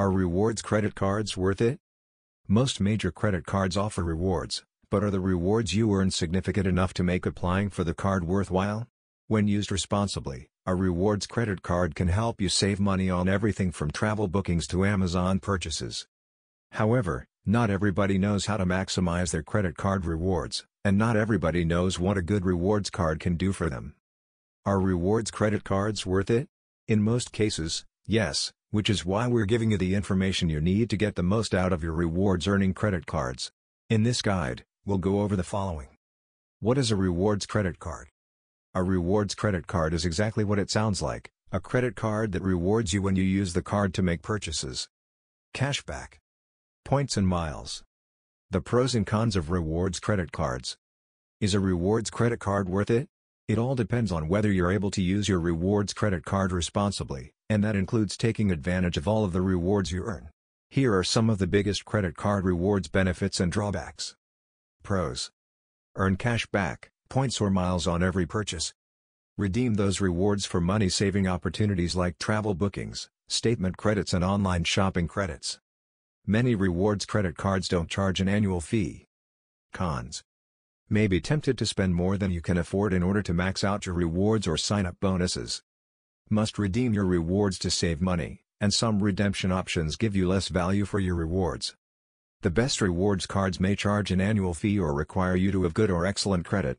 Are rewards credit cards worth it? Most major credit cards offer rewards, but are the rewards you earn significant enough to make applying for the card worthwhile? When used responsibly, a rewards credit card can help you save money on everything from travel bookings to Amazon purchases. However, not everybody knows how to maximize their credit card rewards, and not everybody knows what a good rewards card can do for them. Are rewards credit cards worth it? In most cases, yes, which is why we're giving you the information you need to get the most out of your rewards earning credit cards. In this guide, we'll go over the following. What is a rewards credit card? A rewards credit card is exactly what it sounds like, a credit card that rewards you when you use the card to make purchases. Cashback. Points and miles. The pros and cons of rewards credit cards. Is a rewards credit card worth it? It all depends on whether you're able to use your rewards credit card responsibly, and that includes taking advantage of all of the rewards you earn. Here are some of the biggest credit card rewards benefits and drawbacks. Pros. Earn cash back, points or miles on every purchase. Redeem those rewards for money-saving opportunities like travel bookings, statement credits and online shopping credits. Many rewards credit cards don't charge an annual fee. Cons. May be tempted to spend more than you can afford in order to max out your rewards or sign-up bonuses. Must redeem your rewards to save money, and some redemption options give you less value for your rewards. The best rewards cards may charge an annual fee or require you to have good or excellent credit,